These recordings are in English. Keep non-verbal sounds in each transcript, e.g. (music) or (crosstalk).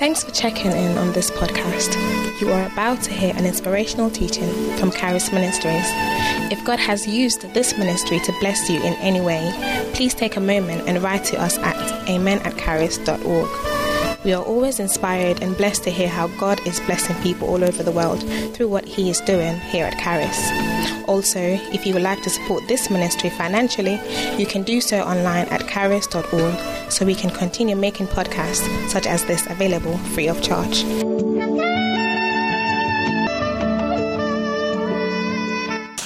Thanks for checking in on this podcast. You are about to hear an inspirational teaching from Charis Ministries. If God has used this ministry to bless you in any way, please take a moment and write to us at amen at charis.org. We are always inspired and blessed to hear how God is blessing people all over the world through what He is doing here at Charis. Also, if you would like to support this ministry financially, you can do so online at charis.org so we can continue making podcasts such as this available free of charge.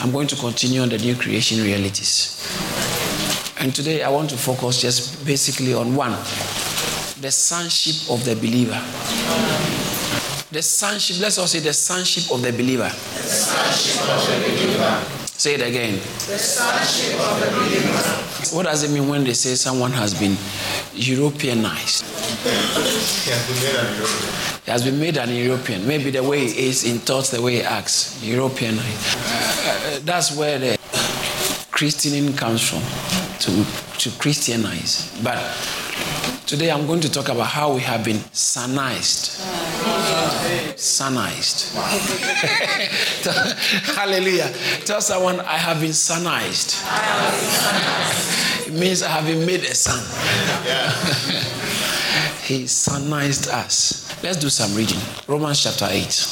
I'm going to continue on the new creation realities. And today I want to focus just basically on one the sonship of the believer. The sonship, let's all say the sonship of the believer. The sonship of the believer. Say it again. The sonship of the believer. What does it mean when they say someone has been Europeanized? He has been made an European. He has been made an European. Maybe the way he is in thoughts, the way he acts. European. Uh, that's where the Christianing comes from, to, to Christianize. But Today I'm going to talk about how we have been sonized. Sonized. (laughs) Hallelujah. Tell someone, I have been sonized. It means I have been made a son. (laughs) he sonized us. Let's do some reading. Romans chapter 8.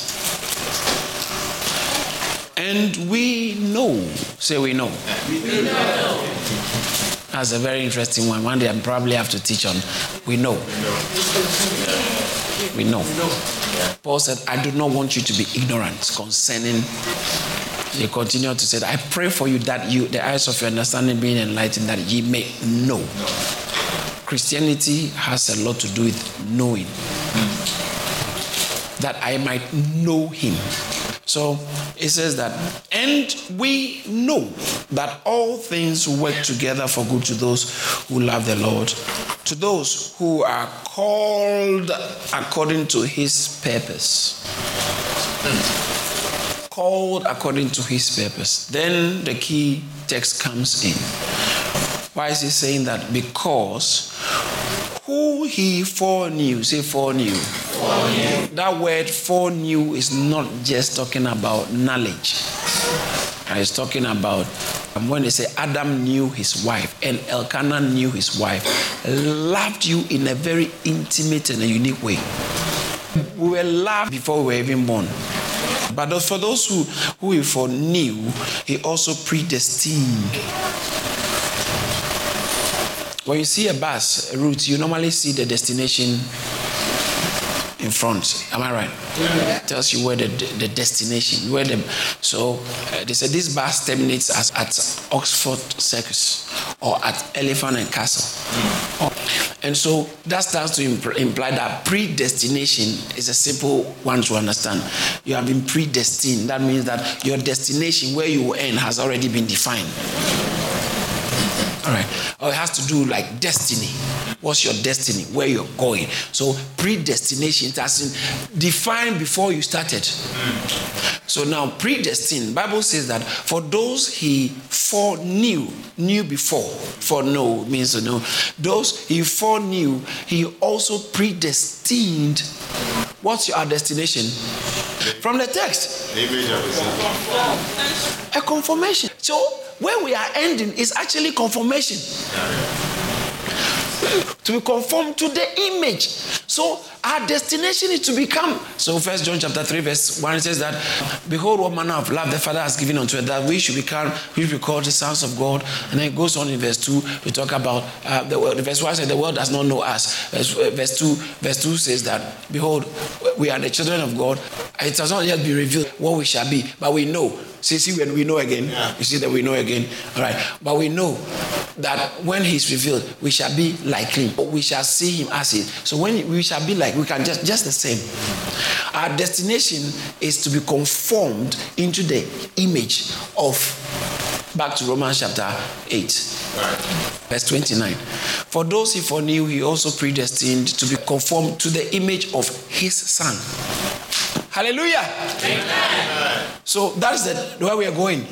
And we know. Say we know. We know. That's a very interesting one. One day I probably have to teach on. We know. We know. Paul said, I do not want you to be ignorant concerning. He continued to say, I pray for you that you, the eyes of your understanding being enlightened, that ye may know. Christianity has a lot to do with knowing. That I might know him. So it says that, and we know that all things work together for good to those who love the Lord, to those who are called according to his purpose. Called according to his purpose. Then the key text comes in. Why is he saying that? Because who he foreknew, say foreknew. foreknew. That word foreknew is not just talking about knowledge. It's talking about um, when they say Adam knew his wife and Elkanah knew his wife, loved you in a very intimate and a unique way. We were loved before we were even born. But for those who, who he foreknew, he also predestined when you see a bus route, you normally see the destination in front. Am I right? Yeah. It tells you where the, the destination, where the. So uh, they said this bus terminates as, at Oxford Circus or at Elephant and Castle. Mm. And so that starts to imp- imply that predestination is a simple one to understand. You have been predestined. That means that your destination, where you will end, has already been defined. All right. Or it has to do like destiny. What's your destiny? Where you're going. So predestination it has been defined before you started. So now predestined, Bible says that for those he foreknew, knew before, For foreknow means to know. Those he foreknew, he also predestined. What's your destination? From the text. A confirmation. So where we are ending is actually confirmation. To be conformed to the image. So our destination is to become. So first John chapter 3, verse 1 says that behold what manner of love the Father has given unto us, that we should become we should be called the sons of God. And then it goes on in verse 2 We talk about uh, the world. Verse 1 says the world does not know us. Verse, uh, verse 2, verse 2 says that behold, we are the children of God. It has not yet been revealed what we shall be, but we know See, see, when we know again, yeah. you see that we know again. All right. But we know that when he's revealed, we shall be like him. We shall see him as he. So when we shall be like, we can just just the same. Our destination is to be conformed into the image of back to Romans chapter 8, verse 29. For those he foreknew, he also predestined to be conformed to the image of his son Hallelujah. Amen. So that's the where we are going.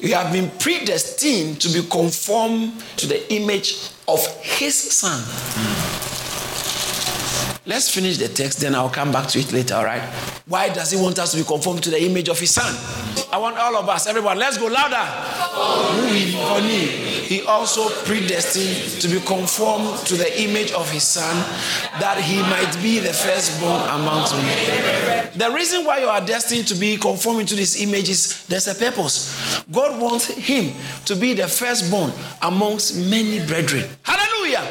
You have been predestined to be conformed to the image of his son. Hmm. Let's finish the text, then I'll come back to it later, all right? Why does he want us to be conformed to the image of his son? I want all of us, everyone, let's go louder. He also predestined to be conformed to the image of his son, that he might be the firstborn amongst men. The reason why you are destined to be conforming to this image is there's a purpose. God wants him to be the firstborn amongst many brethren. Hallelujah. (laughs)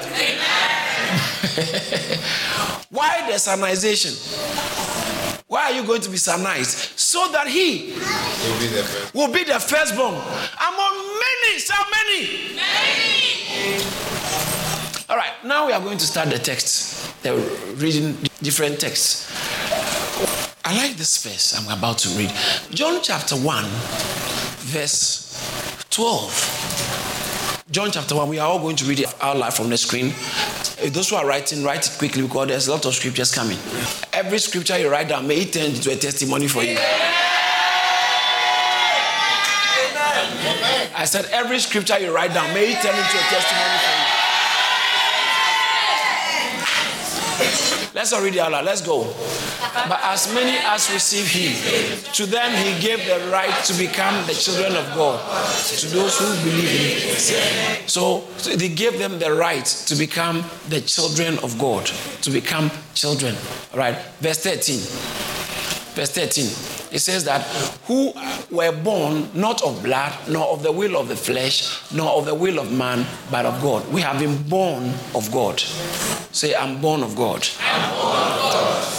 Why the sonization? Why are you going to be sonized? So that he will be the, first. will be the firstborn among many. So many? Many. All right, now we are going to start the text. They're reading different texts. I like this verse I'm about to read. John chapter 1, verse 12. John chapter 1, we are all going to read it out loud from the screen. Those who are writing, write it quickly because there's a lot of scriptures coming. Every scripture you write down may it turn into a testimony for you. I said, every scripture you write down may it turn into a testimony for you. Let's all read it out loud. Let's go. But as many as receive him, to them he gave the right to become the children of God, to those who believe in him. So, so they gave them the right to become the children of God, to become children. All right, verse 13. Verse 13 it says that who were born not of blood, nor of the will of the flesh, nor of the will of man, but of God. We have been born of God. Say, I'm born of God. I'm born of God.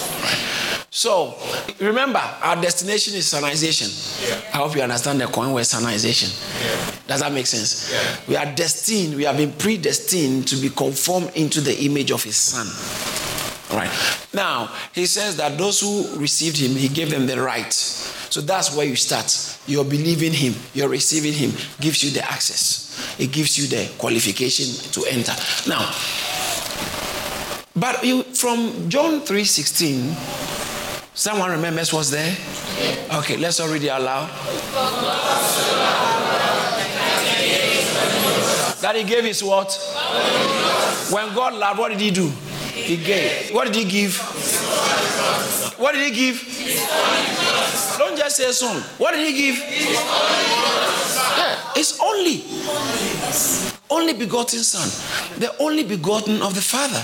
So, remember, our destination is sonization. Yeah. I hope you understand the coin word sonization. Yeah. Does that make sense? Yeah. We are destined, we have been predestined to be conformed into the image of His Son. All right. Now, he says that those who received him, he gave them the right. So that's where you start. You're believing him, you're receiving him, gives you the access, it gives you the qualification to enter. Now, but you, from John 3:16, someone remembers what's there? Okay, let's all read it. That he gave his what? When God loved, what did he do? He gave. What did he give? What did he give? Don't just say a son. What did he give? Yeah, it's only. Only begotten son. The only begotten of the Father.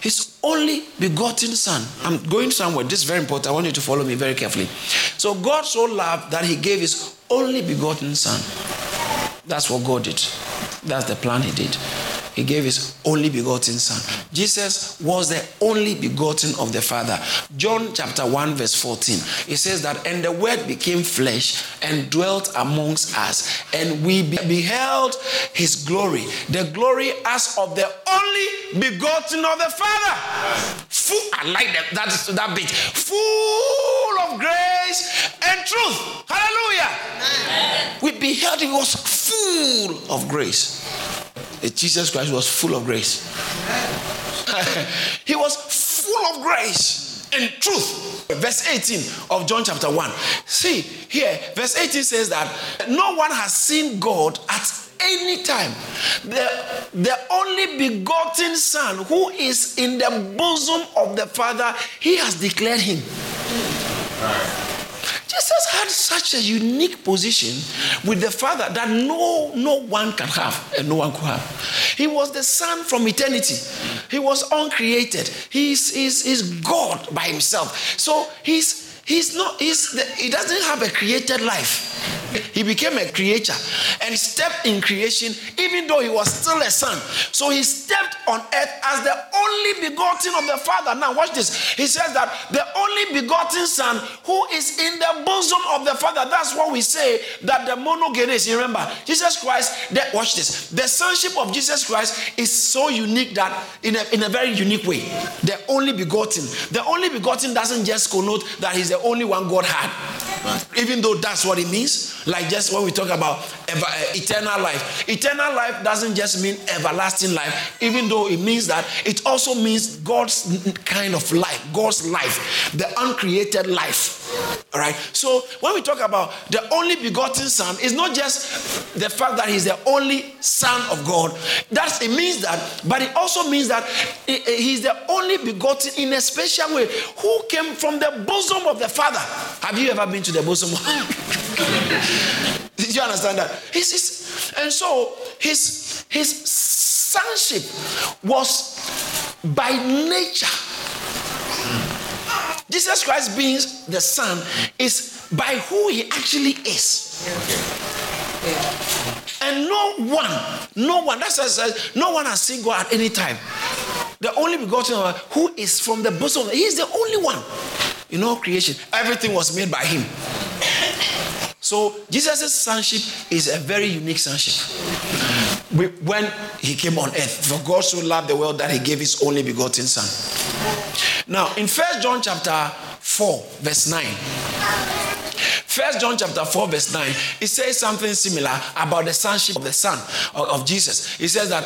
His only begotten son. I'm going somewhere. This is very important. I want you to follow me very carefully. So God so loved that he gave his only begotten son. That's what God did. That's the plan he did. He gave his only begotten son. Jesus was the only begotten of the Father. John chapter 1, verse 14. It says that, and the word became flesh and dwelt amongst us, and we beheld his glory, the glory as of the only begotten of the Father. Full, I like that, that, that bit. Full of grace and truth. Hallelujah. Amen. We beheld he was full of grace. Jesus Christ was full of grace. (laughs) he was full of grace and truth. Verse 18 of John chapter 1. See here, verse 18 says that no one has seen God at any time. The, the only begotten Son who is in the bosom of the Father, he has declared him. Jesus had such a unique position with the Father that no, no one can have and no one could have. He was the Son from eternity. He was uncreated. He's, is, he's God by himself. So he's, he's not, he's the, he doesn't have a created life. He became a creature and stepped in creation even though he was still a son. So he stepped on earth as the only begotten of the Father. Now, watch this. He says that the only begotten Son who is in the bosom of the Father. That's what we say that the monogenes. you Remember, Jesus Christ, the, watch this. The sonship of Jesus Christ is so unique that in a, in a very unique way. The only begotten. The only begotten doesn't just connote that he's the only one God had. Even though that's what it means. Like just when we talk about ever, uh, eternal life, eternal life doesn't just mean everlasting life, even though it means that, it also means God's kind of life, God's life, the uncreated life. All right. So when we talk about the only begotten Son, it's not just the fact that He's the only Son of God. That it means that, but it also means that He's the only begotten in a special way, who came from the bosom of the Father. Have you ever been to the bosom? (laughs) Did you understand that? He's, he's, and so his his sonship was by nature Jesus Christ being the Son is by who he actually is. And no one, no one, that's what no one has seen God at any time. The only begotten who is from the bosom, he is the only one in all creation. Everything was made by him. So Jesus' sonship is a very unique sonship. When he came on earth, for God so loved the world that he gave his only begotten son. Now, in First John chapter 4, verse 9. First John chapter 4, verse 9, it says something similar about the sonship of the Son of, of Jesus. It says that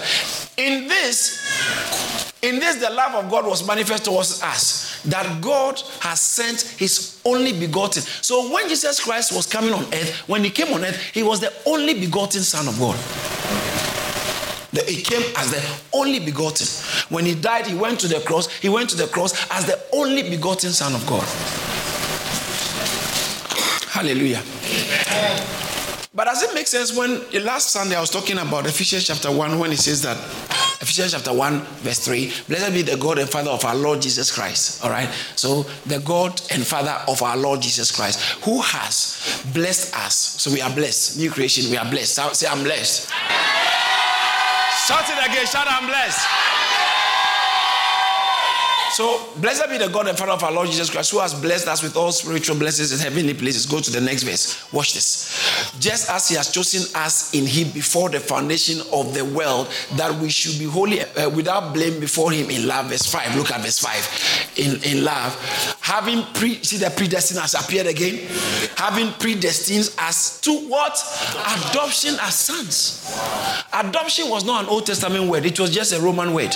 in this, in this the love of God was manifest towards us, that God has sent his only begotten. So when Jesus Christ was coming on earth, when he came on earth, he was the only begotten Son of God. He came as the only begotten. When he died, he went to the cross. He went to the cross as the only begotten Son of God. Hallelujah. But does it make sense when last Sunday I was talking about Ephesians chapter 1 when it says that Ephesians chapter 1, verse 3 Blessed be the God and Father of our Lord Jesus Christ. All right. So, the God and Father of our Lord Jesus Christ, who has blessed us. So, we are blessed. New creation, we are blessed. Say, I'm blessed. Shout it again. Shout, I'm blessed. So, blessed be the God and Father of our Lord Jesus Christ, who has blessed us with all spiritual blessings in heavenly places. Go to the next verse. Watch this. Just as He has chosen us in Him before the foundation of the world, that we should be holy uh, without blame before Him in love. Verse 5. Look at verse 5. In, in love. Having pre, see the predestined has appeared again. Having predestined us to what? Adoption as sons. Adoption was not an Old Testament word, it was just a Roman word.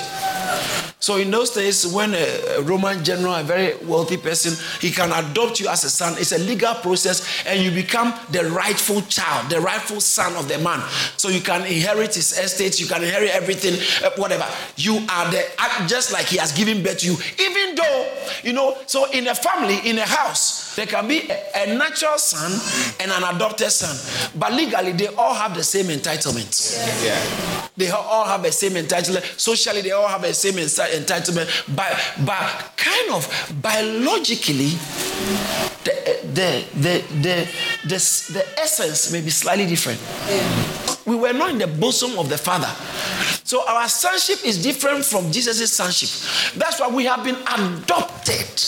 So in those days, when a Roman general, a very wealthy person, he can adopt you as a son. It's a legal process, and you become the rightful child, the rightful son of the man. So you can inherit his estate, you can inherit everything, uh, whatever. You are the just like he has given birth to you. Even though you know, so in a family, in a house, there can be a, a natural son and an adopted son, but legally they all have the same entitlement. Yeah. They all have the same entitlement. Socially, they all have the same entitlement. But, but kind of biologically, the, the, the, the, the, the essence may be slightly different. Yeah. We were not in the bosom of the Father. So our sonship is different from Jesus' sonship. That's why we have been adopted.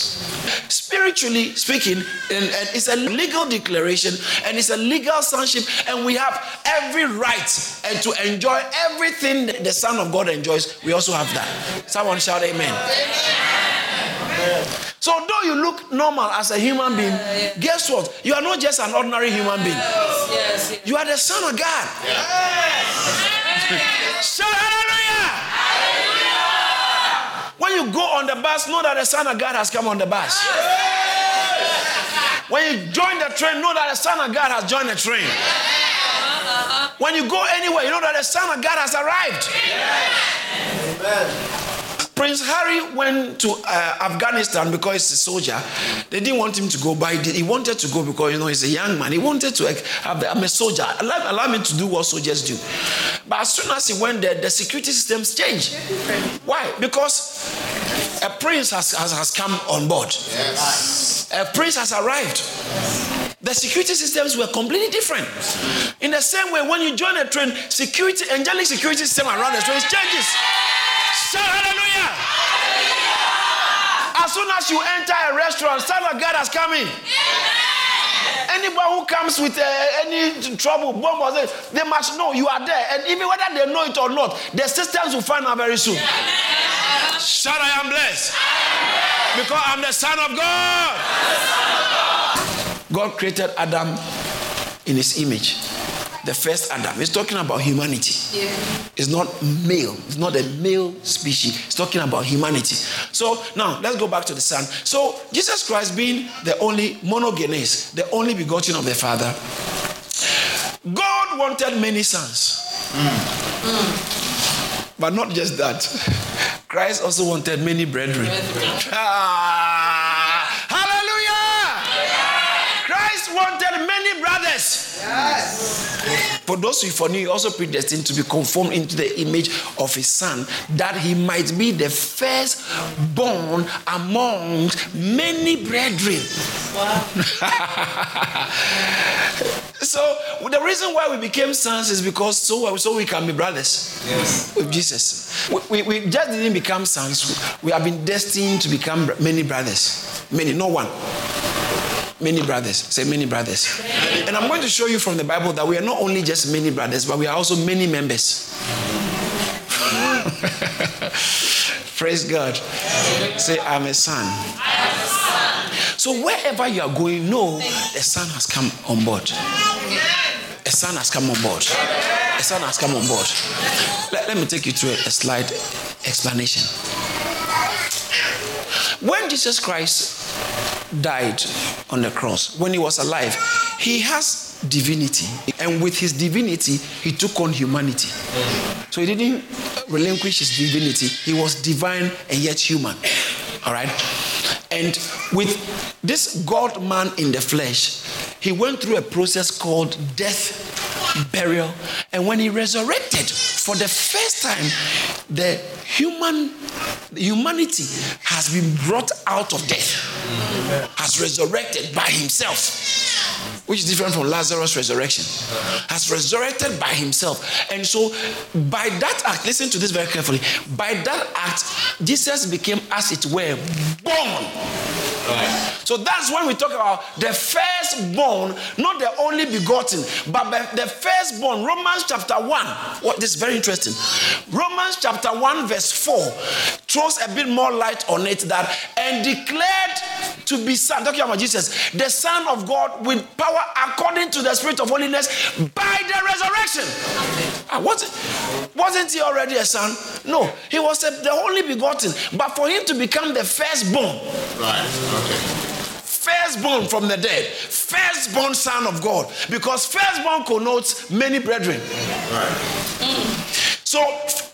Spiritually speaking, and, and it's a legal declaration and it's a legal sonship, and we have every right and to enjoy everything the Son of God enjoys. We also have that. Someone shout amen. amen. So, though you look normal as a human being, guess what? You are not just an ordinary human being. Yes, yes. You are the Son of God. Yes. Shout hallelujah. hallelujah. When you go on the bus, know that the Son of God has come on the bus. When you join the train, know that the Son of God has joined the train. Uh-huh. When you go anywhere, you know that the Son of God has arrived. Amen. Prince Harry went to uh, Afghanistan because he's a soldier. They didn't want him to go, but he, he, wanted to go because you know he's a young man. He wanted to have I'm a soldier. Allow, allow me to do what soldiers do. But as soon as he went there, the security systems changed. Why? Because a prince has, has, has come on board. Yes. A prince has arrived. The security systems were completely different. In the same way, when you join a train, security, angelic security system around the train changes. Shout hallelujah. Hallelujah. As soon as you enter a restaurant, Son of God has come in. Anybody who comes with uh, any trouble, bomb or they must know you are there. And even whether they know it or not, the systems will find out very soon. Shout, I am blessed. Because I'm the Son of God. God created Adam in his image. The first Adam. It's talking about humanity. Yeah. It's not male. It's not a male species. It's talking about humanity. So now let's go back to the Son. So Jesus Christ being the only monogenes, the only begotten of the Father, God wanted many sons. But not just that. Christ also wanted many brethren. (laughs) Ah, hallelujah! Christ brothers. For those who foreknew, he also predestined to be conformed into the image of his son, that he might be the firstborn amongst many brethren. (laughs) so the reason why we became sons is because so, so we can be brothers Yes. with Jesus. We, we, we just didn't become sons. We have been destined to become many brothers. Many, not one. Many brothers. Say many brothers. And I'm going to show you from the Bible that we are not only just many brothers, but we are also many members. (laughs) Praise God. Say, I'm a son. So wherever you are going, know the son has come on board. A son has come on board. A son has come on board. Let, let me take you through a, a slide explanation. Jesus Christ died on the cross, when he was alive, he has divinity. And with his divinity, he took on humanity. So he didn't relinquish his divinity, he was divine and yet human. All right? And with this God man in the flesh, he went through a process called death, burial, and when he resurrected for the first time, the human humanity has been brought out of death, has resurrected by himself, which is different from Lazarus' resurrection, has resurrected by himself. And so, by that act, listen to this very carefully. By that act, Jesus became, as it were, born. So that's when we talk about the firstborn, not the only begotten, but the firstborn. Romans chapter 1. What this is very interesting. Romans chapter 1, verse 4 throws a bit more light on it that and declared to be son. Talking about Jesus, the Son of God with power according to the Spirit of holiness by the resurrection. Ah, what, wasn't he already a son? No, he was a, the only begotten. But for him to become the firstborn, Right. Okay. firstborn from the dead, firstborn son of God, because firstborn connotes many brethren. Right. So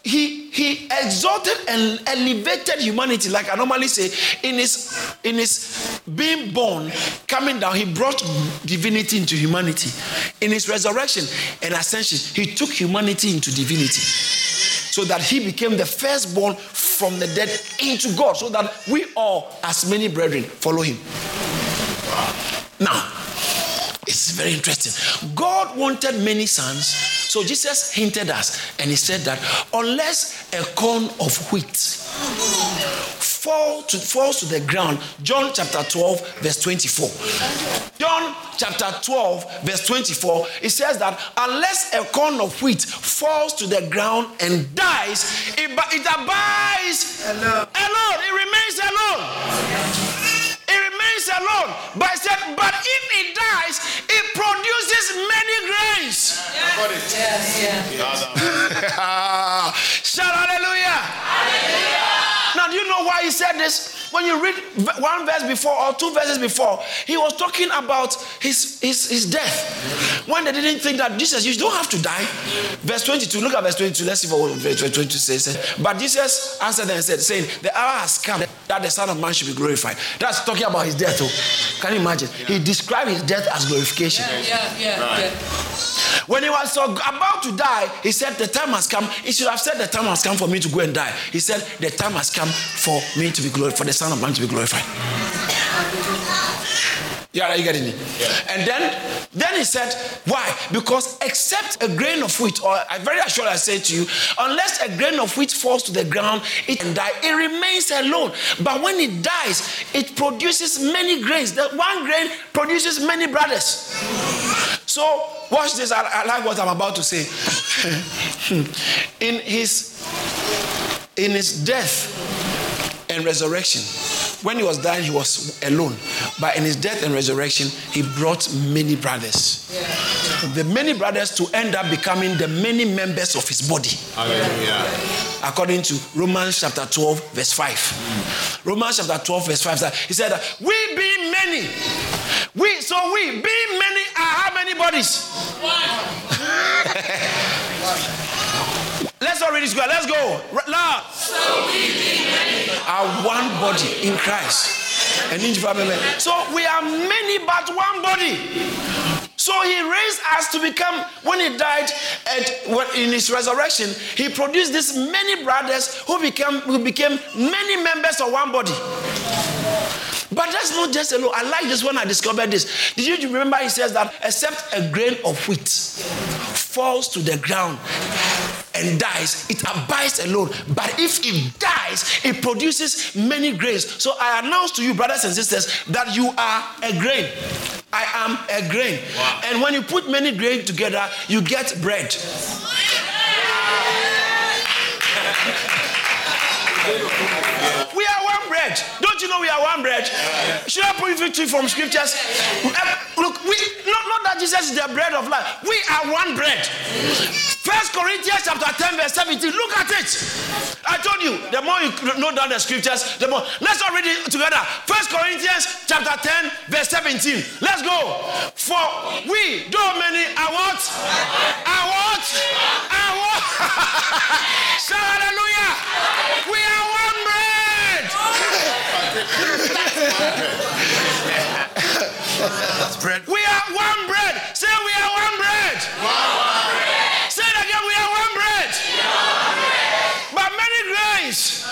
he he exalted and elevated humanity, like I normally say, in his in his being born, coming down, he brought divinity into humanity. In his resurrection and ascension, he took humanity into divinity. So that he became the firstborn from the dead into God, so that we all, as many brethren, follow him. Now, it's very interesting. God wanted many sons, so Jesus hinted us and he said that unless a corn of wheat fall to, falls to the ground, John chapter 12, verse 24. John chapter 12, verse 24, it says that unless a corn of wheat falls to the ground and dies, it, it abides alone. It remains alone. It alone. But I said, but if it dies, it produces many grains. Got it. Yes, yeah. (laughs) Shout hallelujah. Now, do you know why he said this? When you read one verse before or two verses before, he was talking about his, his, his death. When they didn't think that Jesus, you don't have to die. Verse 22, look at verse 22. Let's see what verse 22 says. But Jesus answered them and said, saying, The hour has come that the Son of Man should be glorified. That's talking about his death. Oh. Can you imagine? He described his death as glorification. Yeah, yeah, yeah. When he was so about to die, he said, The time has come. He should have said, The time has come for me to go and die. He said, The time has come for me to be glorified, for the Son of Man to be glorified. Yeah, are you getting it? And then, then he said, Why? Because except a grain of wheat, or I very sure I say to you, unless a grain of wheat falls to the ground, it can die. It remains alone. But when it dies, it produces many grains. That one grain produces many brothers. So watch this. I, I like what I'm about to say. (laughs) in his in his death and resurrection, when he was dying, he was alone. But in his death and resurrection, he brought many brothers. the many brothers to end up becoming the many members of his body. Hallelujah. According to Romans chapter 12, verse 5. Romans chapter 12, verse 5 he said, We be many, we so we be many are how many bodies? (laughs) Let's all read this. Go. Let's go. Loud. So we are one body in Christ. And in So we are many but one body. So he raised us to become, when he died and in his resurrection, he produced these many brothers who became, who became many members of one body. But that's not just alone. I like this when I discovered this. Did you remember he says that except a grain of wheat falls to the ground and dies, it abides alone. But if it dies, it produces many grains. So I announce to you, brothers and sisters, that you are a grain. I am a grain. Wow. And when you put many grains together, you get bread. Bread. Don't you know we are one bread? Should I prove it to from scriptures? Uh, look, we, not, not that Jesus is the bread of life. We are one bread. First Corinthians chapter 10, verse 17. Look at it. I told you, the more you know down the scriptures, the more. Let's all read it together. First Corinthians chapter 10, verse 17. Let's go. For we, though many, are what? Are what? Are what? (laughs) Hallelujah. We are one bread. That's bread. We are one bread. Say we are one bread. One, bread. Say it again. We are one bread. One bread. But many grains.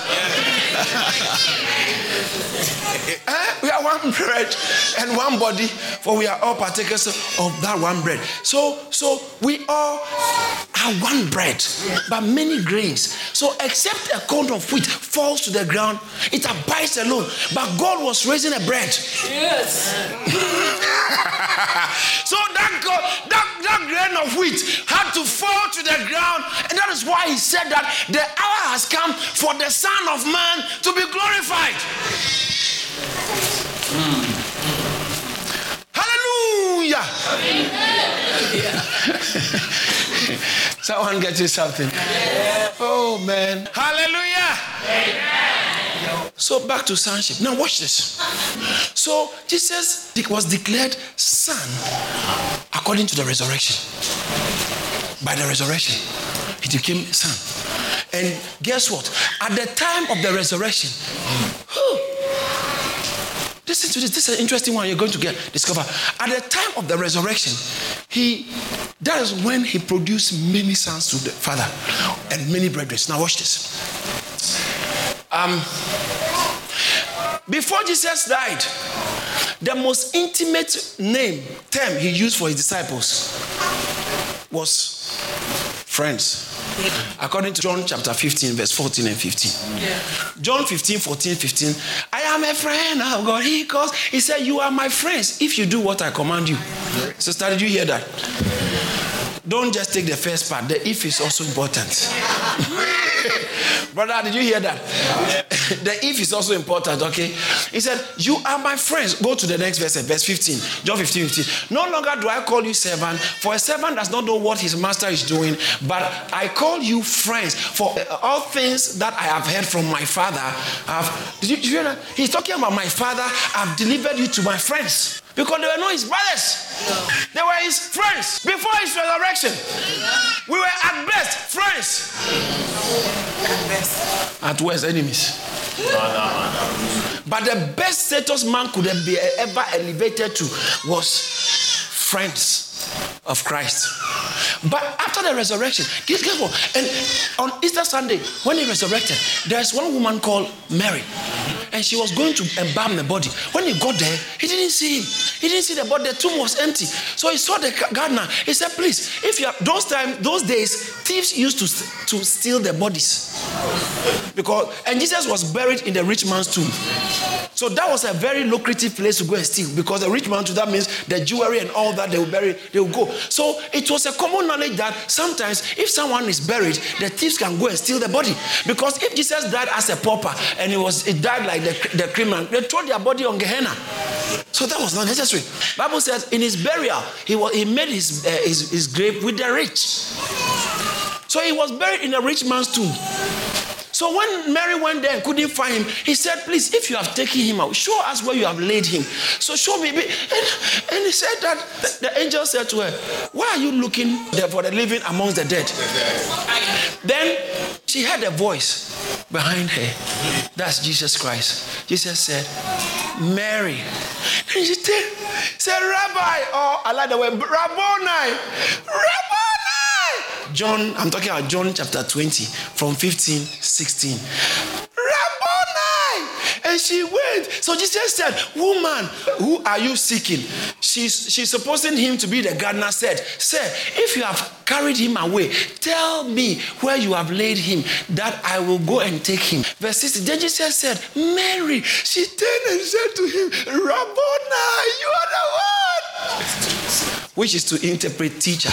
Eh? We are one bread and one body, for we are all partakers of that one bread. So, so we all are one bread, but many grains. So, except a corn of wheat falls to the ground, it abides alone. But God was raising a bread. Yes. (laughs) so that, God, that that grain of wheat had to fall to the ground, and that is why He said that the hour has come for the Son of Man to be glorified. Mm. Hallelujah. (laughs) Someone get you something. Oh man. Hallelujah. So back to sonship. Now watch this. So Jesus was declared son according to the resurrection. By the resurrection, he became son. And guess what? At the time of the resurrection, listen to this. This is an interesting one you're going to get discover. At the time of the resurrection, he that is when he produced many sons to the Father and many brethren. Now watch this. Um, before Jesus died, the most intimate name, term he used for his disciples was friends. According to John chapter 15, verse 14 and 15. Yeah. John 15, 14, 15. Am a friend of God. He calls, he said, You are my friends if you do what I command you. Sister, did you hear that? Don't just take the first part. The if is also important. (laughs) Brother, did you hear that? the if is also important, okay? He said, You are my friends. Go to the next verse, eh, verse 15. John 15, 15. No longer do I call you servant, for a servant does not know what his master is doing, but I call you friends. For all things that I have heard from my father, have did you, did you hear that? He's talking about my father, I've delivered you to my friends. Because they were not his brothers. They were his friends. Before his resurrection, we were at best friends. At best. At worst, enemies. But the best status man could been ever elevated to was friends of Christ. But after the resurrection, guess what? And on Easter Sunday, when he resurrected, there's one woman called Mary and she was going to embalm the body. When he got there, he didn't see him. He didn't see the body. The tomb was empty. So he saw the gardener. He said, "Please, if you are those time, those days, thieves used to to steal the bodies because and Jesus was buried in the rich man's tomb. So that was a very lucrative place to go and steal because the rich man to that means the jewelry and all that they will bury, they will go. So it was a common knowledge that sometimes if someone is buried, the thieves can go and steal the body. Because if Jesus died as a pauper and he was it died like the, the criminal, they throw their body on Gehenna. So that was not necessary. Bible says in his burial, he, was, he made his, uh, his, his grave with the rich. So he was buried in a rich man's tomb. So when Mary went there and couldn't find him, he said, Please, if you have taken him out, show us where you have laid him. So show me. And, and he said that the, the angel said to her, Why are you looking there for the living amongst the dead? Then she heard a voice behind her. That's Jesus Christ. Jesus said, Mary. And she said, Rabbi, or oh, I like the word, Rabboni. Rabboni. John, I'm talking about John chapter 20, from 15, 16. Rabboni. And she went. So Jesus said, Woman, who are you seeking? She's, she's supposing him to be the gardener, said, Sir, if you have carried him away, tell me where you have laid him, that I will go and take him. Verse 60, then Jesus said, Mary, she turned and said to him, Rabboni, you are the one which is to interpret teacher.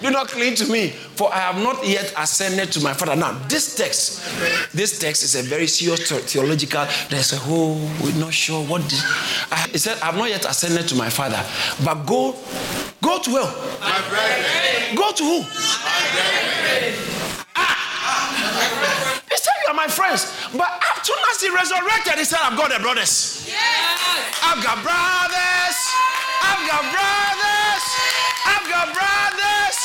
Do not cling to me, for I have not yet ascended to my Father. Now, this text, this text is a very serious theological. There's a whole, we're not sure what this. I, it said, I have not yet ascended to my Father, but go, go to who? Go to who? Ah! He said, You are my friends. But as soon as he resurrected, he said, I've got the brothers. Yes. I've got brothers. I've got brothers. I've brothers.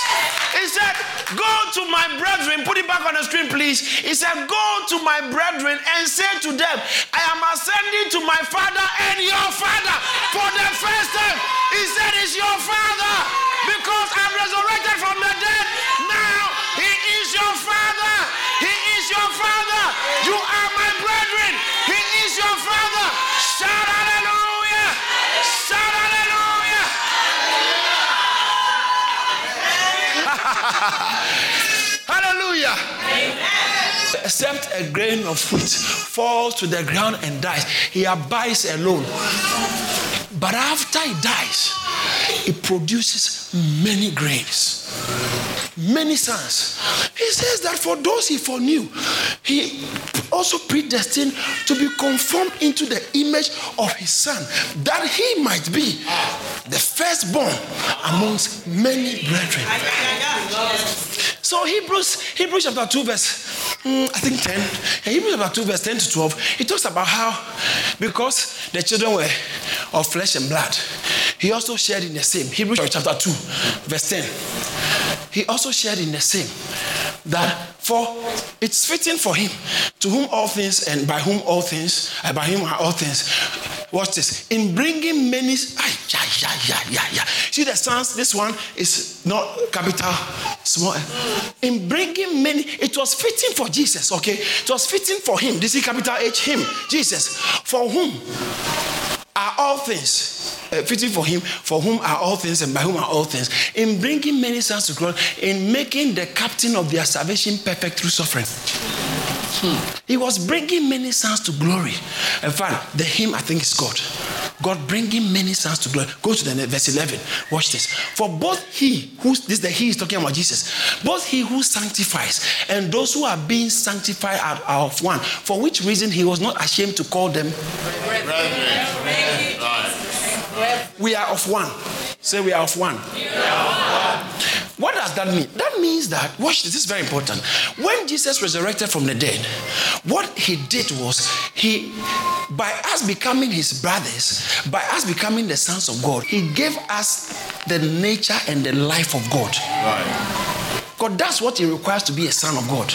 He said, Go to my brethren. Put it back on the screen, please. He said, Go to my brethren and say to them, I am ascending to my father and your father for the first time. He said, It's your father because I'm resurrected from the dead. Now (laughs) hallelujah. Amen. Except a grain of wheat falls to the ground and dies, he abides alone. But after he dies, it produces many grains many sons. He says that for those he foreknew, he also predestined to be conformed into the image of his son, that he might be the firstborn amongst many brethren. So Hebrews, Hebrews chapter 2, verse mm, I think 10. Hebrews chapter 2, verse 10 to 12, he talks about how because the children were of flesh and blood, he also shared in the same. Hebrews chapter 2, verse 10. He also shared in the same. That for it's fitting for him to whom all things and by whom all things, and by him are all things. Watch this. In bringing many, ay, yeah, yeah, yeah, yeah, yeah. See the sons, this one is not capital, small. Eh? In bringing many, it was fitting for Jesus, okay? It was fitting for him. This is capital H, him, Jesus, for whom are all things uh, fitting for him, for whom are all things and by whom are all things, in bringing many sons to glory, in making the captain of their salvation perfect through suffering. Hmm. He was bringing many sons to glory. In fact, the hymn I think is God. God bringing many sons to glory. Go to the verse 11. Watch this. For both he who this the he is talking about Jesus, both he who sanctifies and those who are being sanctified are, are of one. For which reason he was not ashamed to call them. We are of one. Say we are of one. What does that mean? That means that, watch this, this is very important. When Jesus resurrected from the dead, what he did was, he, by us becoming his brothers, by us becoming the sons of God, he gave us the nature and the life of God. Right. God, that's what it requires to be a son of God.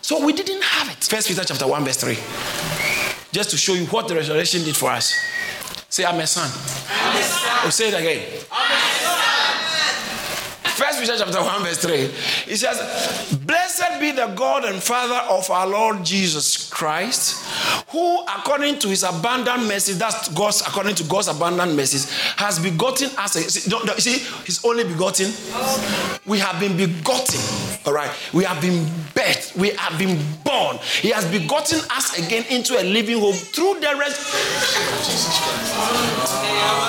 So we didn't have it. First Peter chapter 1, verse 3. Just to show you what the resurrection did for us. Say, I'm a son. I'm a son. Oh, say it again. Peter chapter 1, verse 3. He says, Blessed be the God and Father of our Lord Jesus Christ, who according to his abundant mercy, that's God's according to God's abundant mercies, has begotten us. See, see, he's only begotten. We have been begotten. All right. We have been birthed. We have been born. He has begotten us again into a living hope through the rest.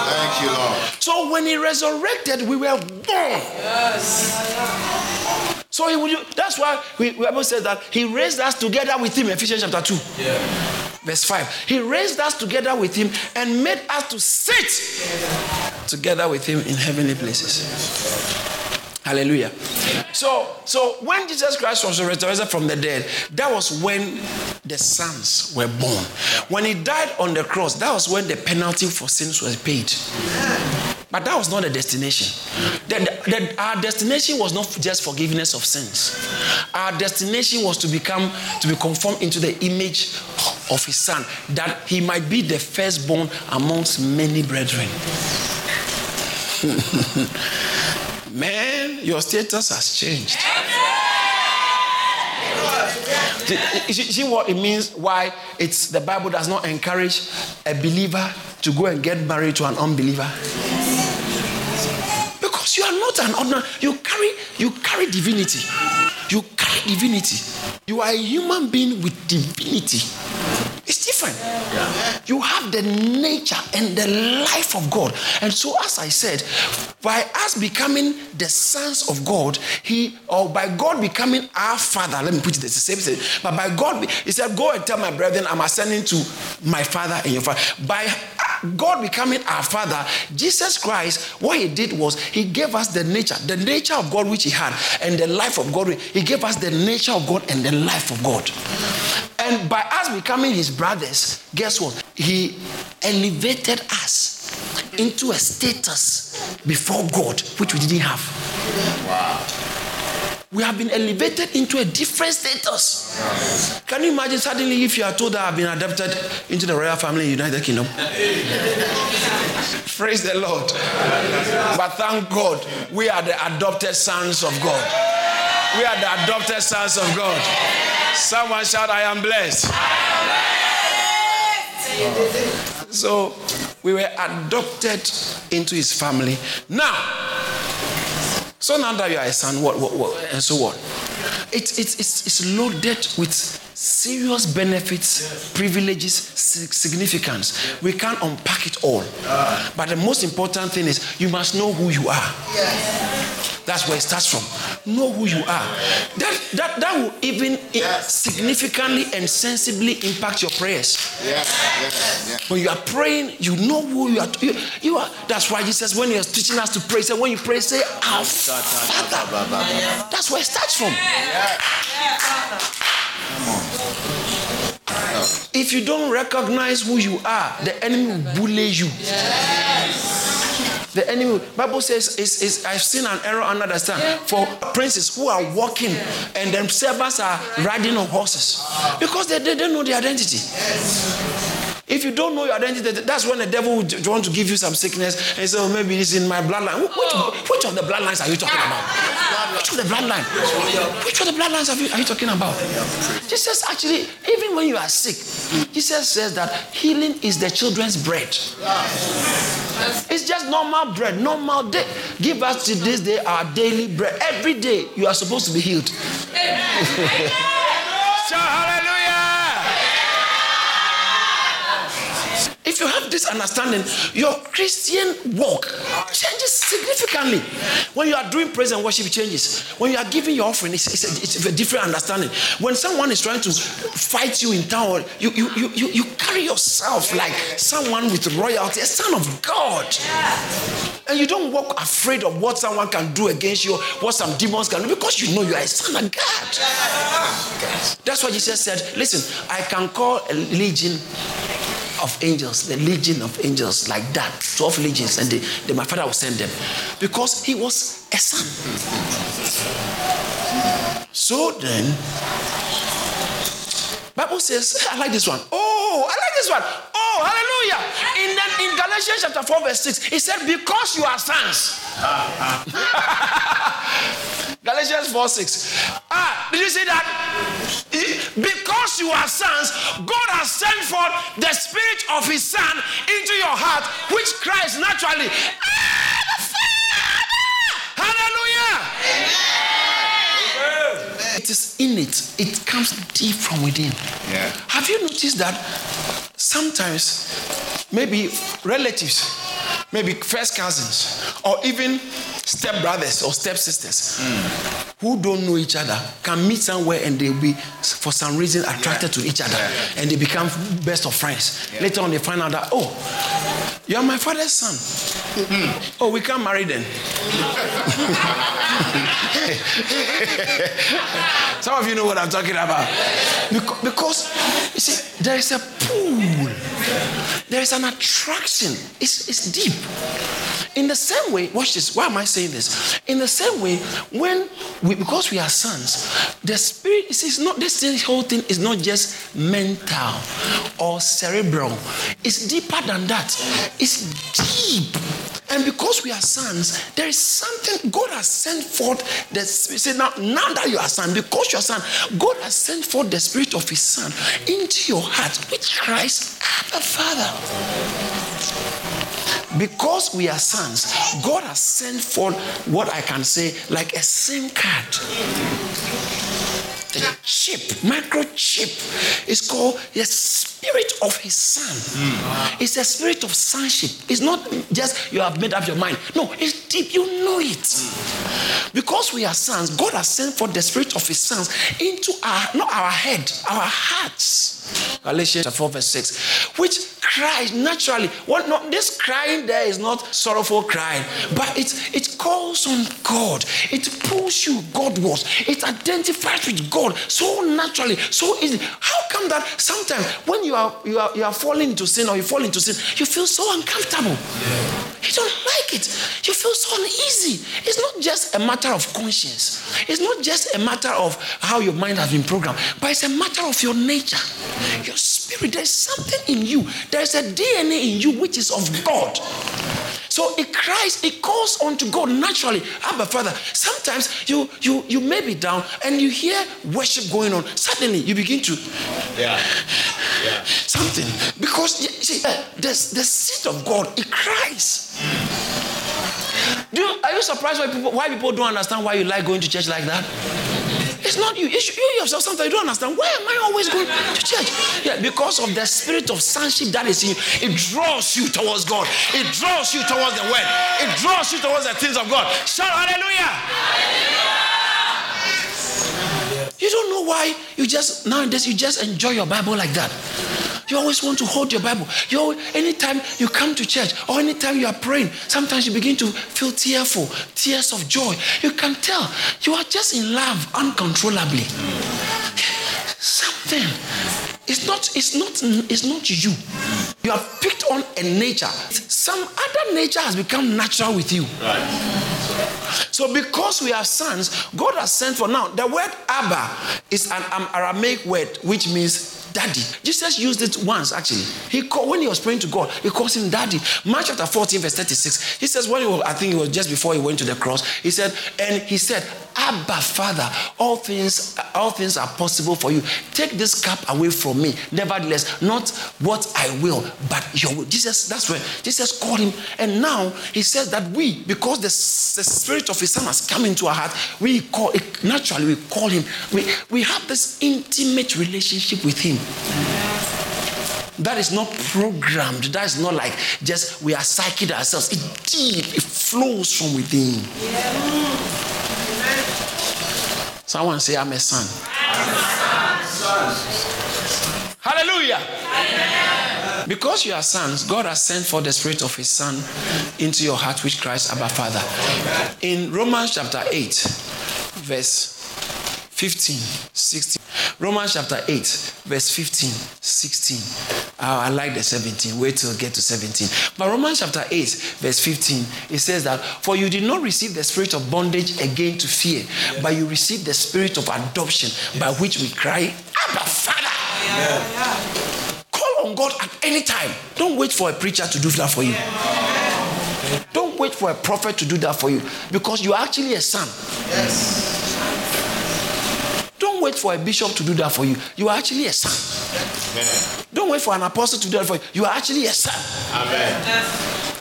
Thank you, Lord. So when he resurrected, we were born. Yes. So he would, that's why we, we Bible says that he raised us together with him, Ephesians chapter 2. Yeah. Verse 5. He raised us together with him and made us to sit together with him in heavenly places. Hallelujah. So, so when Jesus Christ was resurrected from the dead, that was when the sons were born. When he died on the cross, that was when the penalty for sins was paid. But that was not the destination. The, the, the, our destination was not just forgiveness of sins. Our destination was to become, to be conformed into the image of his son, that he might be the firstborn amongst many brethren. (laughs) Man, your status has changed. You see what it means? Why it's the Bible does not encourage a believer to go and get married to an unbeliever. You are not an ordinary. You carry you carry divinity. You carry divinity. You are a human being with divinity. It's different. Yeah. You have the nature and the life of God. And so, as I said, by us becoming the sons of God, He, or by God becoming our Father, let me put it the same thing, but by God, He said, Go and tell my brethren, I'm ascending to my Father and your Father. By uh, God becoming our Father, Jesus Christ, what He did was He gave us the nature, the nature of God which He had, and the life of God. He gave us the nature of God and the life of God. And by us becoming His brothers, guess what? He elevated us into a status before God which we didn't have. Wow. We have been elevated into a different status. Can you imagine suddenly if you are told that I've been adopted into the royal family in United Kingdom? Praise the Lord. But thank God, we are the adopted sons of God. We are the adopted sons of God. Someone shout, I am blessed. So we were adopted into his family. Now, so now that you are a son, what, what, what and so what? It, it, it's, it's loaded with serious benefits, privileges, significance. We can't unpack it all. But the most important thing is you must know who you are. That's where it starts from. Know who you are. That that that will even yes. significantly and sensibly impact your prayers. Yes. Yes. When you are praying, you know who you are. You, you, are. That's why Jesus, when he was teaching us to pray, said, "When you pray, say Our Father." That's where it starts from. If you don't recognize who you are, the enemy will bully you. The enemy, Bible says, is, is I've seen an error under the sun for princes who are walking and then servants are riding on horses because they, they don't know the identity. If you don't know your identity, that's when the devil would want to give you some sickness and say, oh, maybe it's in my bloodline. Which, which of the bloodlines are you talking about? Which of the bloodline? Which of the bloodlines are you, are you talking about? Jesus actually, even when you are sick, Jesus says that healing is the children's bread. It's just normal bread, normal day. Give us to this day our daily bread. Every day you are supposed to be healed. Amen. Shout hallelujah! If you have this understanding, your Christian walk changes significantly. When you are doing praise and worship, it changes. When you are giving your offering, it's, it's, a, it's a, different understanding. When someone is trying to fight you in town, you, you, you, you, carry yourself like someone with royalty, a son of God. And you don't walk afraid of what someone can do against you, what some demons can do, because you know you are a son of God. That's why Jesus said, Listen, I can call a legion of angels, the legion of angels, like that, 12 legions, and the, my father will send them because he was a son. So then, Bible says, (laughs) I like this one. Oh, I like this one. Oh, hallelujah. In, the, in Galatians chapter 4, verse 6, he said, Because you are sons. Ah, ah. (laughs) Galatians 4 6. Ah, did you see that? Because you are sons, God has sent forth the spirit of his son into your heart, which cries naturally. Hallelujah! It is in it, it comes deep from within. Yeah. Have you noticed that sometimes maybe relatives, maybe first cousins, or even step brothers or step sisters who don't know each other can meet somewhere and they'll be, for some reason, attracted to each other and they become best of friends. Later on, they find out that, oh, you're my father's son. Hmm. oh, we can't marry then. (laughs) Some of you know what I'm talking about. Because, because you see, there is a pool, there is an attraction, it's, it's deep. In the same way, watch this. Why am I saying this? In the same way, when we, because we are sons, the spirit is not this whole thing is not just mental or cerebral. It's deeper than that. It's deep. And because we are sons, there is something God has sent forth. That say now, now that you are son, because you are son, God has sent forth the spirit of His Son into your heart, which cries, Father. Because we are sons, God has sent forth what I can say like a SIM card. The chip, microchip, is called the spirit of his son. Mm. It's a spirit of sonship. It's not just you have made up your mind. No, it's deep. You know it. Because we are sons, God has sent for the spirit of his sons into our, not our head, our hearts. Galatians 4, verse 6, which cries naturally. What not this crying there is not sorrowful crying, but it it calls on God. It pulls you Godwards. It identifies with God so naturally, so easy. How come that sometimes when you are you are you are falling into sin or you fall into sin, you feel so uncomfortable? Yeah. You don't like it. You feel so uneasy. It's not just a matter of conscience. It's not just a matter of how your mind has been programmed, but it's a matter of your nature, your spirit. There's something in you. There's a DNA in you which is of God. So it cries, it calls unto God naturally. Abba Father. Sometimes you you you may be down and you hear worship going on. Suddenly you begin to yeah. Yeah. something. Because you see, uh, the, the seed of God, it cries. Do you, are you surprised why people why people don't understand why you like going to church like that? It's not you. It's you yourself. Sometimes you don't understand. Why am I always going to church? Yeah, because of the spirit of sonship that is in you. It draws you towards God. It draws you towards the word. It draws you towards the things of God. Shout hallelujah. hallelujah. You don't know why you just nowadays you just enjoy your Bible like that. You always want to hold your Bible. You always, anytime you come to church or anytime you are praying, sometimes you begin to feel tearful, tears of joy. You can tell you are just in love uncontrollably. Something. It's not, it's not, it's not you. You have picked on a nature. Some other nature has become natural with you. Right. So, because we are sons, God has sent for now. The word Abba is an Aramaic word which means daddy. Jesus used it once actually. He called, when he was praying to God, he calls him daddy. Mark chapter 14, verse 36. He says, when he was, I think it was just before he went to the cross, he said, and he said, Abba Father, all things, all things are possible for you. Take this cup away from me. Nevertheless, not what I will, but your will. Jesus, that's where Jesus called him. And now he says that we, because the, the spirit of his son has come into our heart, we call naturally, we call him. We, we have this intimate relationship with him. That is not programmed. That is not like just we are psychic ourselves. It's deep. It flows from within. Yeah. Someone say, I'm a son. Hallelujah. Because you are sons, God has sent for the Spirit of His Son into your heart, which cries, Abba Father. In Romans chapter 8, verse 15, 16. Romans chapter 8, verse 15, 16. Oh, I like the 17. Wait till get to 17. But Romans chapter 8, verse 15, it says that, For you did not receive the spirit of bondage again to fear, yes. but you received the spirit of adoption yes. by which we cry, Abba, Father. Yeah. Yeah. Call on God at any time. Don't wait for a preacher to do that for you. Don't wait for a prophet to do that for you because you are actually a son. Yes. Don't wait for a bishop to do that for you. You are actually a son. Amen. Don't wait for an apostle to do that for you. You are actually a son. Amen.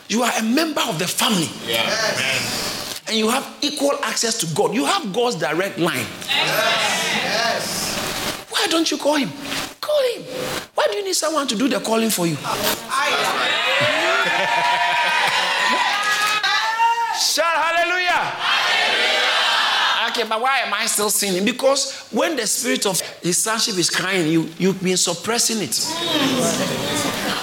You are a member of the family. Yeah. Yes. And you have equal access to God. You have God's direct line. Yes. Why don't you call him? Call him. Why do you need someone to do the calling for you? Shout hallelujah. But why am I still sinning? Because when the spirit of his sonship is crying, you, you've been suppressing it.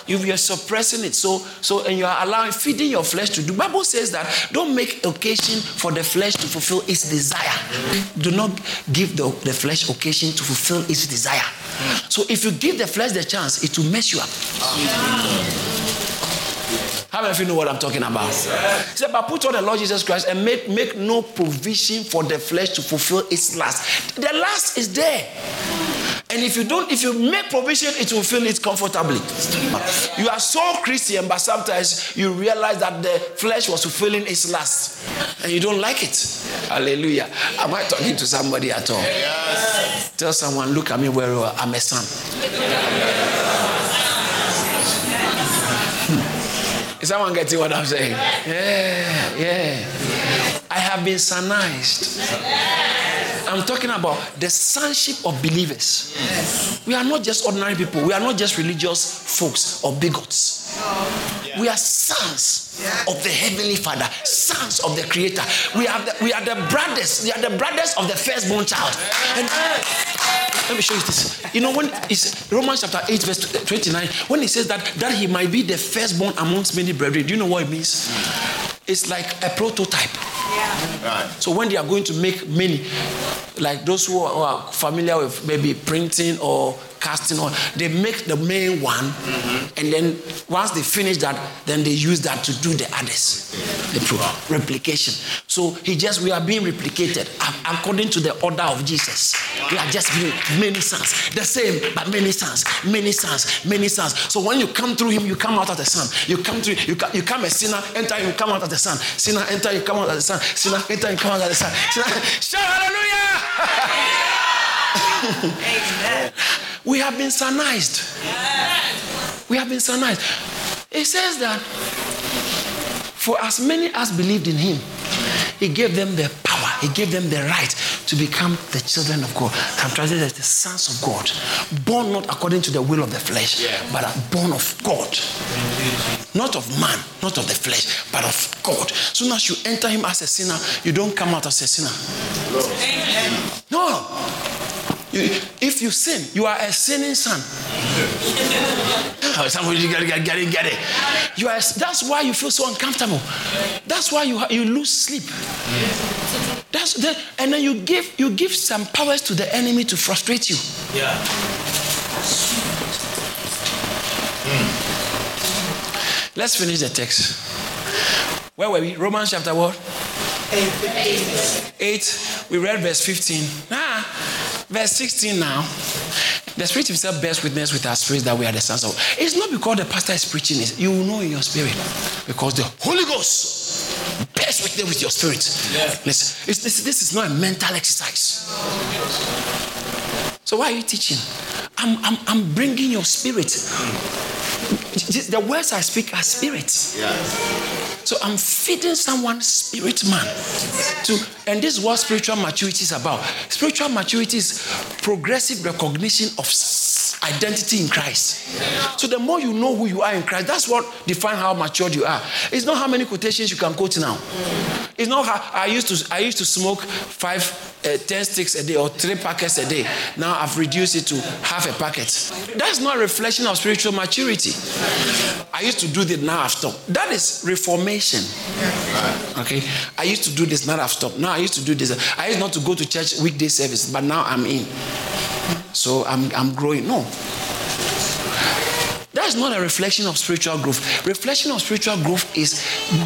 You are suppressing it. So, so and you are allowing feeding your flesh to do. Bible says that don't make occasion for the flesh to fulfill its desire. Do not give the, the flesh occasion to fulfill its desire. So if you give the flesh the chance, it will mess you up. How many of you know what I'm talking about? He said, but put on the Lord Jesus Christ and make, make no provision for the flesh to fulfill its lust. The lust is there. And if you don't, if you make provision, it will feel it comfortably. You are so Christian, but sometimes you realize that the flesh was fulfilling its lust, and you don't like it. Hallelujah. Am I talking to somebody at all? Yes. Tell someone, look at me where you are. I'm a son. Is someone getting what I'm saying? Yeah, yeah. I have been sonized. I'm talking about the sonship of believers. We are not just ordinary people. We are not just religious folks or bigots. We are sons of the heavenly Father, sons of the Creator. We are the, we are the brothers. We are the brothers of the firstborn child. And let me show you this. You know when it's Romans chapter 8 verse 29 when it says that that he might be the firstborn amongst many brethren. Do you know what it means? It's like a prototype. Yeah. Right. So when they are going to make many, like those who are, who are familiar with maybe printing or casting on. They make the main one, mm-hmm. and then once they finish that, then they use that to do the others. The pro- replication. So he just we are being replicated according to the order of Jesus. We are just being many sons, the same, but many sons, many sons, many sons. So when you come through him, you come out as a son. You come through, you, come, you come a sinner, enter, you come out as a son. Sinner, enter, you come out as a son. Sinner, enter, you come out as a son. Sinner, shout hallelujah! (laughs) Amen. (laughs) We have been sonized. We have been sonized. It says that for as many as believed in him, he gave them the power, he gave them the right to become the children of God. I'm translated as the sons of God, born not according to the will of the flesh, yeah. but born of God. Not of man, not of the flesh, but of God. Soon as you enter him as a sinner, you don't come out as a sinner. No. You, if you sin, you are a sinning son. (laughs) somebody get it, get it, get it. You are. That's why you feel so uncomfortable. That's why you you lose sleep. That's the, and then you give you give some powers to the enemy to frustrate you. Yeah. Mm. Let's finish the text. Where were we? Romans chapter what? Eight. Eight. We read verse 15. Ah, Verse 16 now. The Spirit Himself bears witness with our spirit that we are the sons of. It's not because the pastor is preaching it. You will know in your spirit. Because the Holy Ghost bears witness with your spirit. Yeah. Listen, this, this is not a mental exercise. So why are you teaching? I'm, I'm, I'm bringing your spirit. The words I speak are spirits. Yeah. So I'm feeding someone's spirit man. To, and this is what spiritual maturity is about. Spiritual maturity is progressive recognition of identity in Christ. So the more you know who you are in Christ, that's what defines how matured you are. It's not how many quotations you can quote now. It's not how I used to I used to smoke five uh, 10 sticks a day or three packets a day. Now I've reduced it to half a packet. That's not a reflection of spiritual maturity. I used to do this, now I've stopped. That is reformation. Okay? I used to do this, now I've stopped. Now I used to do this. I used not to go to church weekday service, but now I'm in. So I'm, I'm growing. No. That's not a reflection of spiritual growth. Reflection of spiritual growth is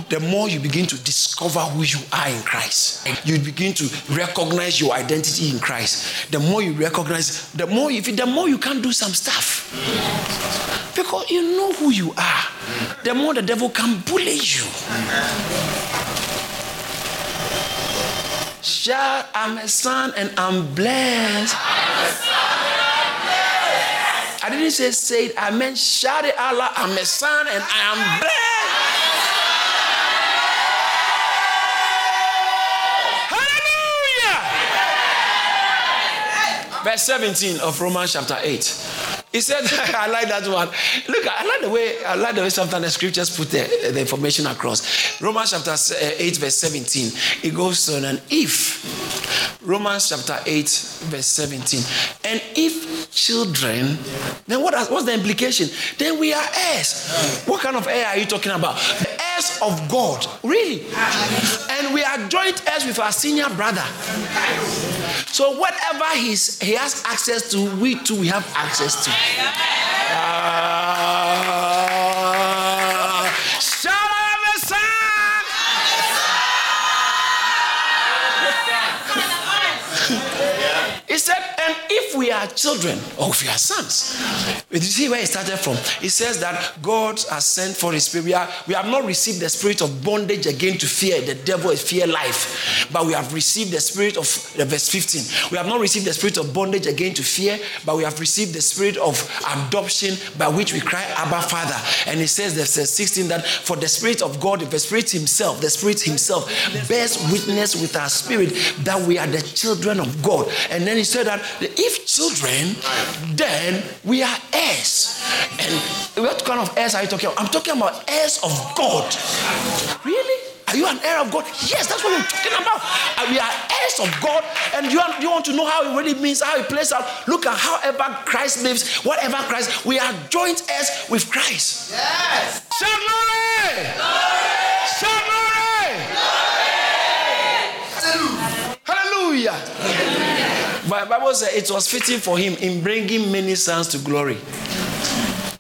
the more you begin to discover who you are in Christ. You begin to recognize your identity in Christ. The more you recognize, the more if the more you can do some stuff. Because you know who you are. The more the devil can bully you. Shout, I'm a son and I'm blessed. I didn't say say it, I meant shout it out loud. I'm a son and I am blessed. Hallelujah. Verse 17 of Romans chapter 8. He said, (laughs) I like that one. Look, I like the way I like the way sometimes the scriptures put the, the information across. Romans chapter uh, 8, verse 17. It goes on, and if Romans chapter 8, verse 17. And if children, then what, what's the implication? Then we are heirs. What kind of heir are you talking about? The heirs of God. Really? And we are joint heirs with our senior brother. So whatever he's, he has access to, we too we have access to. Uh, are children, or if we are sons, you see where it started from? It says that God has sent for his spirit. We, are, we have not received the spirit of bondage again to fear. The devil is fear life. But we have received the spirit of uh, verse 15. We have not received the spirit of bondage again to fear, but we have received the spirit of adoption by which we cry, Abba Father. And it says, verse 16, that for the spirit of God, the spirit himself, the spirit himself bears witness with our spirit that we are the children of God. And then he said that if children, then we are heirs. And what kind of heirs are you talking about? I'm talking about heirs of God. Really? Are you an heir of God? Yes, that's what I'm talking about. And we are heirs of God, and you, want, you want to know how it really means, how it plays out. Look at however Christ lives, whatever Christ, we are joint heirs with Christ. Yes. Shout glory! Shout glory! Hallelujah! But Bible says it was fitting for him in bringing many sons to glory.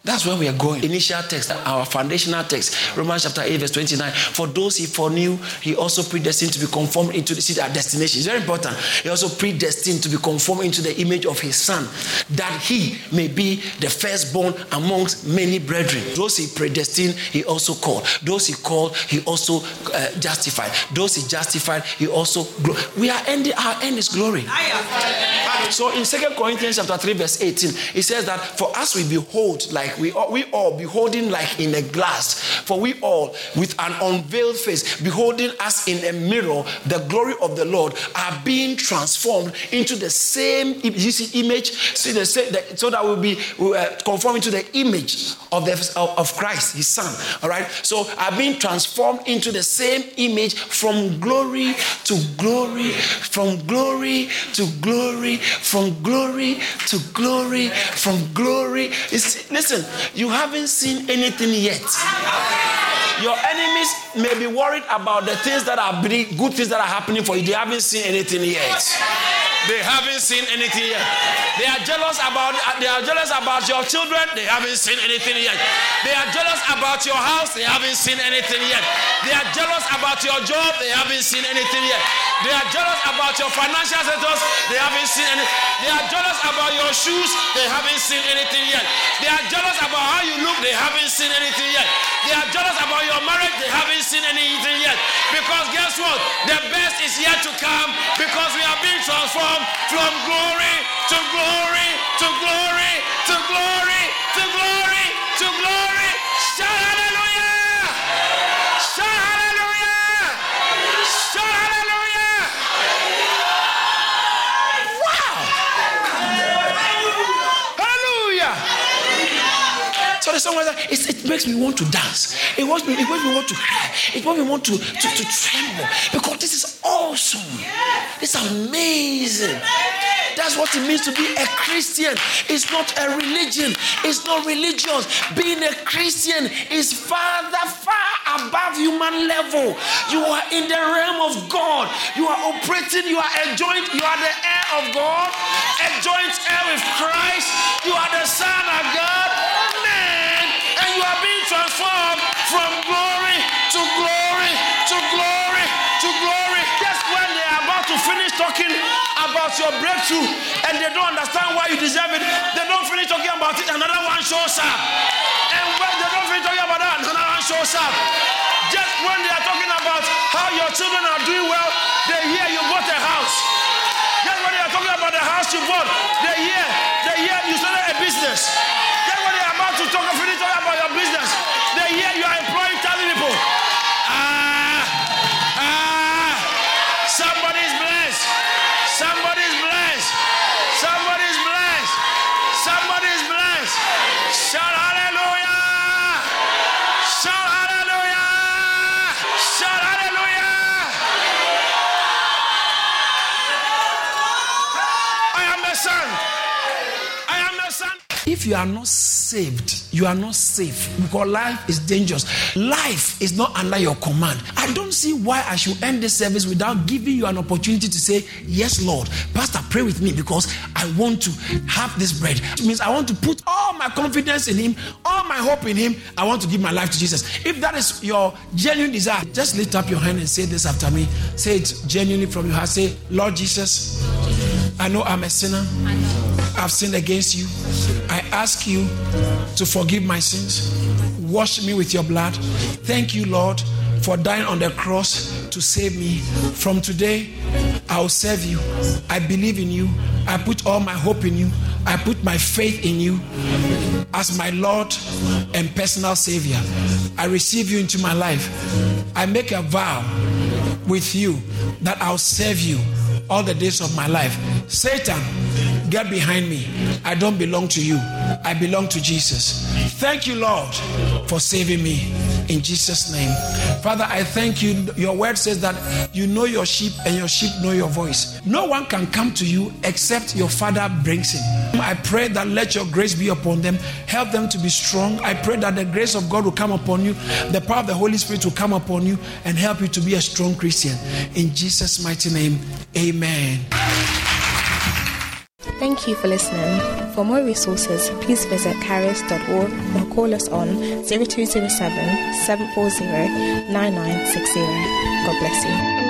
That's where we are going. Initial text, our foundational text, Romans chapter 8, verse 29. For those he foreknew, he also predestined to be conformed into the city our destination. It's very important. He also predestined to be conformed into the image of his son, that he may be the firstborn amongst many brethren. Those he predestined, he also called. Those he called, he also uh, justified. Those he justified, he also glo- we are ending our end is glory. So in Second Corinthians chapter 3, verse 18, it says that for us we behold like we all, we all beholding like in a glass, for we all with an unveiled face, beholding us in a mirror, the glory of the Lord, are being transformed into the same you see, image, see the same, the, so that we'll be uh, conforming to the image of the of, of Christ, His Son. All right, so are being transformed into the same image from glory to glory, from glory to glory, from glory to glory, from glory. It's, listen, you haven't seen anything yet. Your enemies may be worried about the things that are good things that are happening for you. They haven't seen anything yet. They haven't seen anything yet. They are jealous about they are jealous about your children. They haven't seen anything yet. They are jealous about your house. They haven't seen anything yet. They are jealous about your job. They haven't seen anything yet. They are jealous about your financial status. They haven't seen any. They are jealous about your shoes. They haven't seen anything yet. They are jealous about how you look. They haven't seen anything yet. They are jealous about your marriage. They haven't seen anything yet. Because guess what? The best is yet to come because we are being transformed from glory to glory to glory to glory to glory to glory. So the song was like, it, it makes me want to dance. It makes me, it makes me want to cry. It makes me want to, to, to tremble because this is awesome. This is amazing. That's what it means to be a Christian. It's not a religion. It's not religious. Being a Christian is farther, far above human level. You are in the realm of God. You are operating. You are a joint. You are the heir of God. A joint heir with Christ. You are the son of God. You are being transformed from glory to glory to glory to glory. Just when they are about to finish talking about your breakthrough and they don't understand why you deserve it, they don't finish talking about it, another one shows up. And when they don't finish talking about that, another one shows up. Just when they are talking about how your children are doing well, they hear you bought a house. Just when they are talking about the house you bought, they hear, they hear you started a business. Just when they are about to talk, finish talking about your business, they hear you are employing 30 people. Ah, you are not saved, you are not safe because life is dangerous. Life is not under your command. I don't see why I should end this service without giving you an opportunity to say, Yes, Lord. Pastor, pray with me because I want to have this bread. It means I want to put all my confidence in Him, all my hope in Him. I want to give my life to Jesus. If that is your genuine desire, just lift up your hand and say this after me. Say it genuinely from your heart. Say, Lord Jesus, I know I'm a sinner. I've sinned against you. I ask you to forgive my sins. Wash me with your blood. Thank you, Lord, for dying on the cross to save me. From today, I'll serve you. I believe in you. I put all my hope in you. I put my faith in you as my Lord and personal Savior. I receive you into my life. I make a vow with you that I'll serve you all the days of my life. Satan, get behind me. I don't belong to you, I belong to Jesus. Thank you, Lord, for saving me. In Jesus' name. Father, I thank you. Your word says that you know your sheep and your sheep know your voice. No one can come to you except your Father brings him. I pray that let your grace be upon them. Help them to be strong. I pray that the grace of God will come upon you. The power of the Holy Spirit will come upon you and help you to be a strong Christian. In Jesus' mighty name, amen. Thank you for listening. For more resources, please visit caris.org or call us on 0207 740 9960. God bless you.